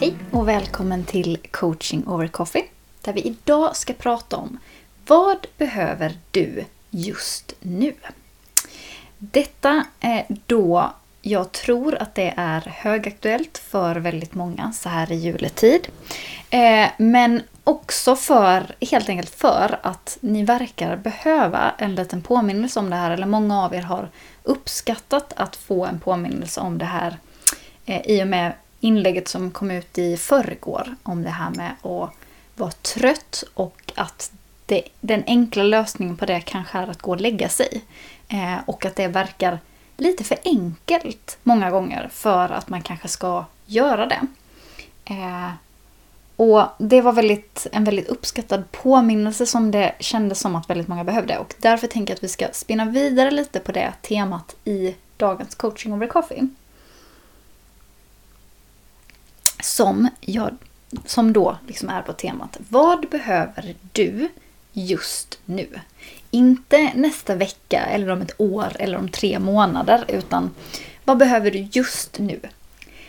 Hej och välkommen till coaching over coffee där vi idag ska prata om vad behöver du just nu? Detta är då jag tror att det är högaktuellt för väldigt många så här i juletid. Eh, men också för, helt enkelt för att ni verkar behöva en liten påminnelse om det här. Eller många av er har uppskattat att få en påminnelse om det här eh, i och med inlägget som kom ut i förrgår om det här med att vara trött och att det, den enkla lösningen på det kanske är att gå och lägga sig. Eh, och att det verkar lite för enkelt många gånger för att man kanske ska göra det. Eh, och det var väldigt, en väldigt uppskattad påminnelse som det kändes som att väldigt många behövde. Och därför tänker jag att vi ska spinna vidare lite på det temat i dagens coaching over coffee. Som, jag, som då liksom är på temat Vad behöver du just nu? Inte nästa vecka eller om ett år eller om tre månader utan vad behöver du just nu?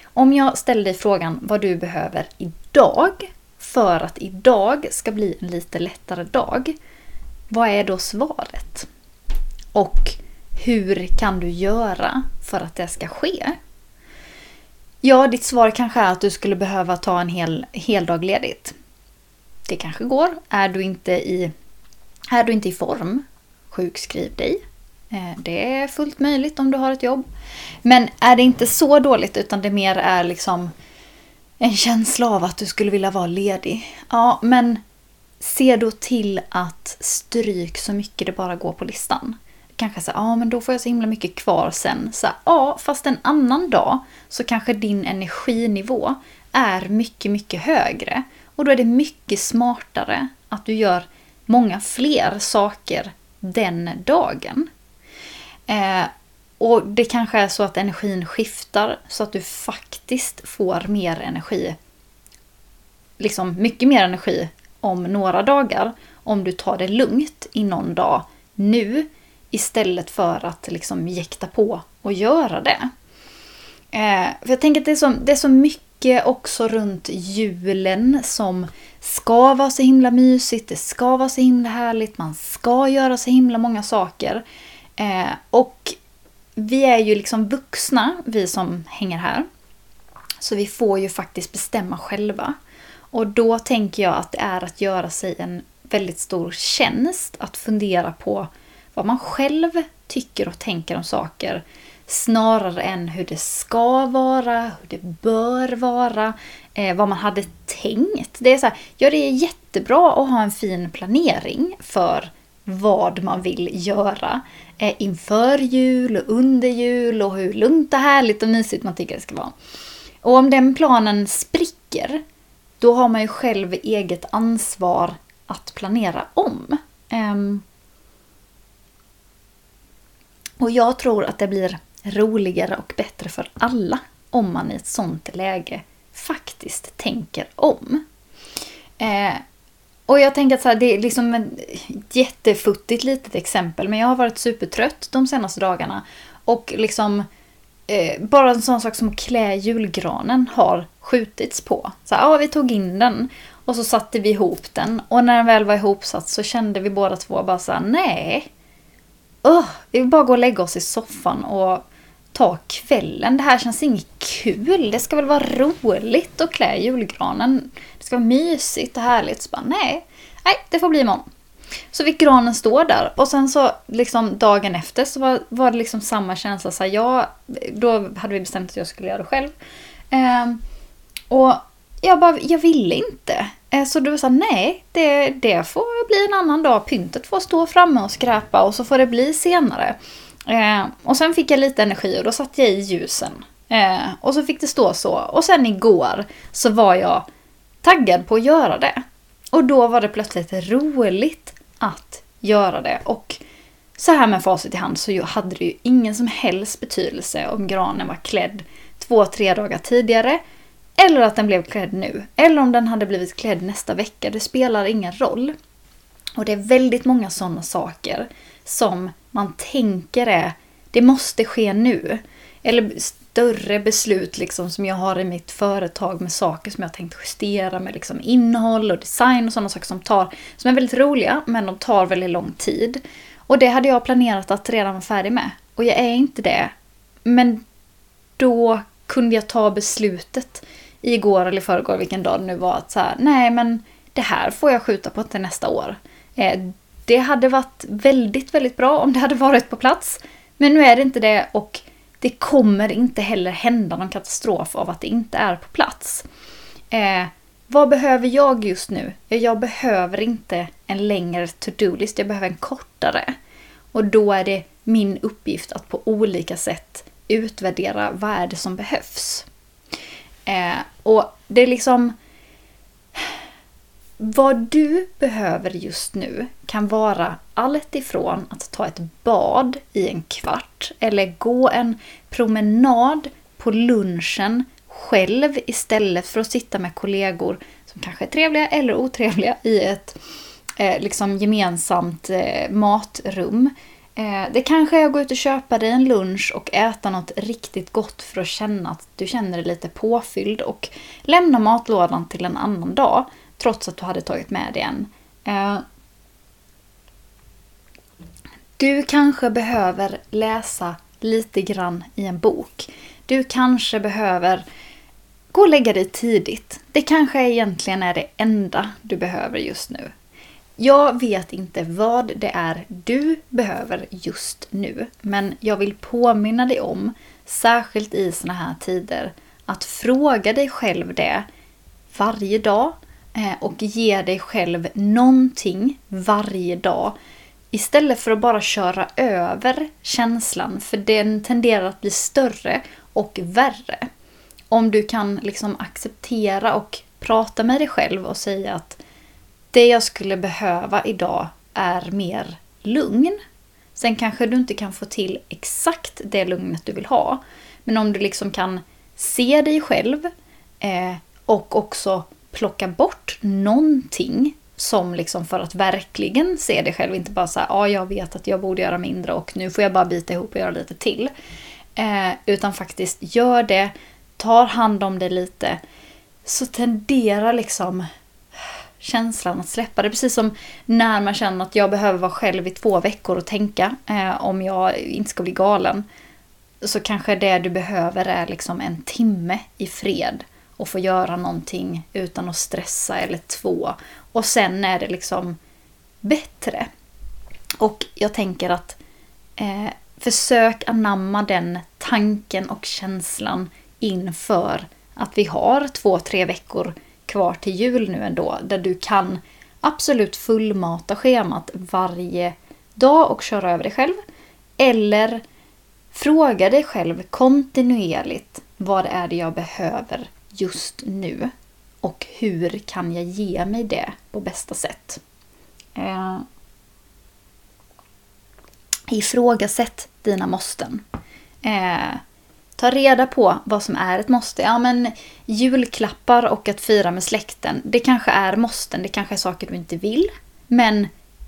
Om jag ställer dig frågan vad du behöver idag för att idag ska bli en lite lättare dag. Vad är då svaret? Och hur kan du göra för att det ska ske? Ja, ditt svar kanske är att du skulle behöva ta en hel, hel dag ledigt. Det kanske går. Är du inte i, är du inte i form, sjukskriv dig. Eh, det är fullt möjligt om du har ett jobb. Men är det inte så dåligt utan det mer är liksom en känsla av att du skulle vilja vara ledig. Ja, men se då till att stryk så mycket det bara går på listan. Kanske så ja ah, men då får jag så himla mycket kvar sen. Så ja, fast en annan dag så kanske din energinivå är mycket, mycket högre. Och då är det mycket smartare att du gör många fler saker den dagen. Eh, och det kanske är så att energin skiftar så att du faktiskt får mer energi. Liksom mycket mer energi om några dagar. Om du tar det lugnt i någon dag nu istället för att liksom jäkta på och göra det. Eh, för jag tänker att det är, så, det är så mycket också runt julen som ska vara så himla mysigt, det ska vara så himla härligt, man ska göra så himla många saker. Eh, och vi är ju liksom vuxna, vi som hänger här. Så vi får ju faktiskt bestämma själva. Och då tänker jag att det är att göra sig en väldigt stor tjänst att fundera på vad man själv tycker och tänker om saker snarare än hur det ska vara, hur det bör vara, eh, vad man hade tänkt. Det är så här, ja det är jättebra att ha en fin planering för vad man vill göra eh, inför jul och under jul och hur lugnt och härligt och mysigt man tycker det ska vara. Och om den planen spricker, då har man ju själv eget ansvar att planera om. Um, och jag tror att det blir roligare och bättre för alla om man i ett sånt läge faktiskt tänker om. Eh, och jag tänker att så här, det är liksom ett jättefuttigt litet exempel, men jag har varit supertrött de senaste dagarna. Och liksom eh, bara en sån sak som klä julgranen har skjutits på. Så här, ja, vi tog in den och så satte vi ihop den. Och när den väl var ihopsatt så kände vi båda två bara så här, nej. Oh, vi vill bara gå och lägga oss i soffan och ta kvällen. Det här känns inget kul. Det ska väl vara roligt att klä julgranen. Det ska vara mysigt och härligt. Så bara, nej, nej, det får bli imorgon. Så fick granen stå där och sen så liksom dagen efter så var, var det liksom samma känsla. Så här, jag, då hade vi bestämt att jag skulle göra det själv. Eh, och jag bara, jag ville inte. Eh, så du sa nej, det, det får bli en annan dag. Pyntet får stå framme och skräpa och så får det bli senare. Eh, och sen fick jag lite energi och då satte jag i ljusen. Eh, och så fick det stå så. Och sen igår så var jag taggad på att göra det. Och då var det plötsligt roligt att göra det. Och så här med facit i hand så hade det ju ingen som helst betydelse om granen var klädd två, tre dagar tidigare. Eller att den blev klädd nu. Eller om den hade blivit klädd nästa vecka. Det spelar ingen roll. Och det är väldigt många sådana saker som man tänker är, det måste ske nu. Eller större beslut liksom som jag har i mitt företag med saker som jag tänkt justera med liksom innehåll och design och sådana saker som tar, som är väldigt roliga men de tar väldigt lång tid. Och det hade jag planerat att redan vara färdig med. Och jag är inte det. Men då kunde jag ta beslutet igår eller förrgår, vilken dag det nu var, att så här, nej men det här får jag skjuta på till nästa år. Eh, det hade varit väldigt, väldigt bra om det hade varit på plats. Men nu är det inte det och det kommer inte heller hända någon katastrof av att det inte är på plats. Eh, vad behöver jag just nu? Jag behöver inte en längre to-do-list, jag behöver en kortare. Och då är det min uppgift att på olika sätt utvärdera vad är det som behövs. Eh, och det är liksom... Vad du behöver just nu kan vara allt ifrån att ta ett bad i en kvart eller gå en promenad på lunchen själv istället för att sitta med kollegor som kanske är trevliga eller otrevliga i ett eh, liksom gemensamt eh, matrum. Eh, det kanske är att gå ut och köpa dig en lunch och äta något riktigt gott för att känna att du känner dig lite påfylld och lämna matlådan till en annan dag trots att du hade tagit med dig en. Eh, du kanske behöver läsa lite grann i en bok. Du kanske behöver gå och lägga dig tidigt. Det kanske egentligen är det enda du behöver just nu. Jag vet inte vad det är du behöver just nu, men jag vill påminna dig om, särskilt i såna här tider, att fråga dig själv det varje dag eh, och ge dig själv någonting varje dag Istället för att bara köra över känslan, för den tenderar att bli större och värre. Om du kan liksom acceptera och prata med dig själv och säga att det jag skulle behöva idag är mer lugn. Sen kanske du inte kan få till exakt det lugnet du vill ha. Men om du liksom kan se dig själv eh, och också plocka bort någonting som liksom för att verkligen se dig själv, inte bara så här, ja jag vet att jag borde göra mindre och nu får jag bara bita ihop och göra lite till. Eh, utan faktiskt gör det, tar hand om det lite, så tenderar liksom känslan att släppa det. Precis som när man känner att jag behöver vara själv i två veckor och tänka eh, om jag inte ska bli galen. Så kanske det du behöver är liksom en timme i fred och få göra någonting utan att stressa eller två. Och sen är det liksom bättre. Och jag tänker att eh, försök anamma den tanken och känslan inför att vi har två, tre veckor kvar till jul nu ändå, där du kan absolut fullmata schemat varje dag och köra över dig själv. Eller fråga dig själv kontinuerligt vad det är det jag behöver just nu och hur kan jag ge mig det på bästa sätt. Eh, ifrågasätt dina måsten. Eh, ta reda på vad som är ett måste. Ja, men julklappar och att fira med släkten, det kanske är måsten, det kanske är saker du inte vill. Men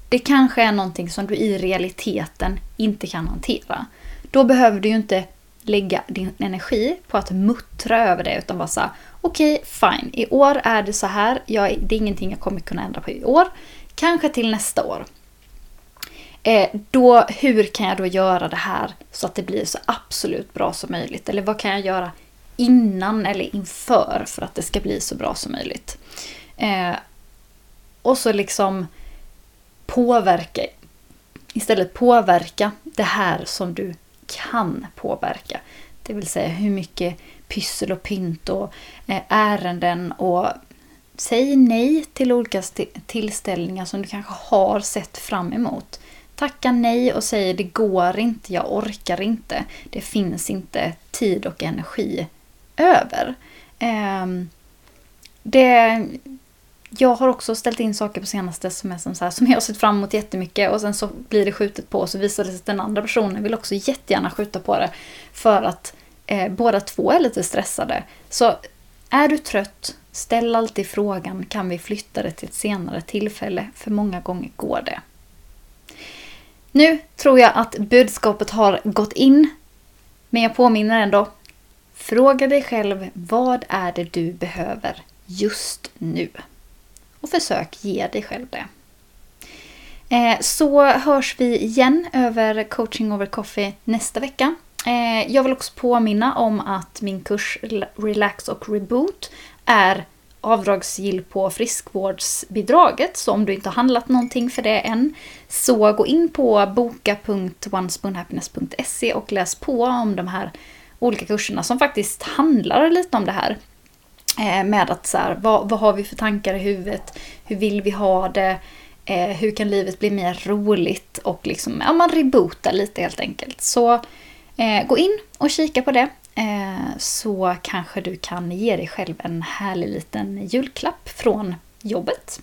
det kanske är någonting som du i realiteten inte kan hantera. Då behöver du ju inte lägga din energi på att muttra över det utan bara säga okej, okay, fine, i år är det så här, jag, det är ingenting jag kommer kunna ändra på i år. Kanske till nästa år. Eh, då, hur kan jag då göra det här så att det blir så absolut bra som möjligt? Eller vad kan jag göra innan eller inför för att det ska bli så bra som möjligt? Eh, och så liksom påverka, istället påverka det här som du kan påverka. Det vill säga hur mycket pyssel och pynt och eh, ärenden och säg nej till olika tillställningar som du kanske har sett fram emot. Tacka nej och säg det går inte, jag orkar inte. Det finns inte tid och energi över. Ehm, det, jag har också ställt in saker på senaste som, är som, så här, som jag har sett fram emot jättemycket och sen så blir det skjutet på och så visar det sig att den andra personen vill också jättegärna skjuta på det för att eh, båda två är lite stressade. Så är du trött, ställ alltid frågan kan vi flytta det till ett senare tillfälle? För många gånger går det. Nu tror jag att budskapet har gått in, men jag påminner ändå. Fråga dig själv vad är det du behöver just nu? Och försök ge dig själv det. Eh, så hörs vi igen över coaching over coffee nästa vecka. Eh, jag vill också påminna om att min kurs Relax och Reboot är avdragsgill på friskvårdsbidraget. Så om du inte har handlat någonting för det än så gå in på boka.onespoonhappiness.se och läs på om de här olika kurserna som faktiskt handlar lite om det här. Eh, med att så här, vad, vad har vi för tankar i huvudet? Hur vill vi ha det? Eh, hur kan livet bli mer roligt? Och liksom, ja, man rebootar lite helt enkelt. Så eh, gå in och kika på det. Eh, så kanske du kan ge dig själv en härlig liten julklapp från jobbet.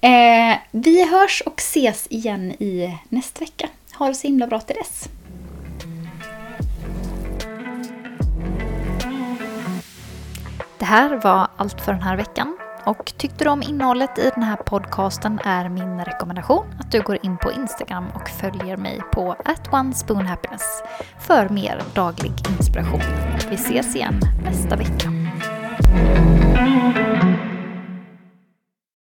Eh, vi hörs och ses igen i nästa vecka. Ha det så himla bra till dess. Det här var allt för den här veckan. Och tyckte du om innehållet i den här podcasten är min rekommendation att du går in på Instagram och följer mig på at onespoonhappiness för mer daglig inspiration. Vi ses igen nästa vecka.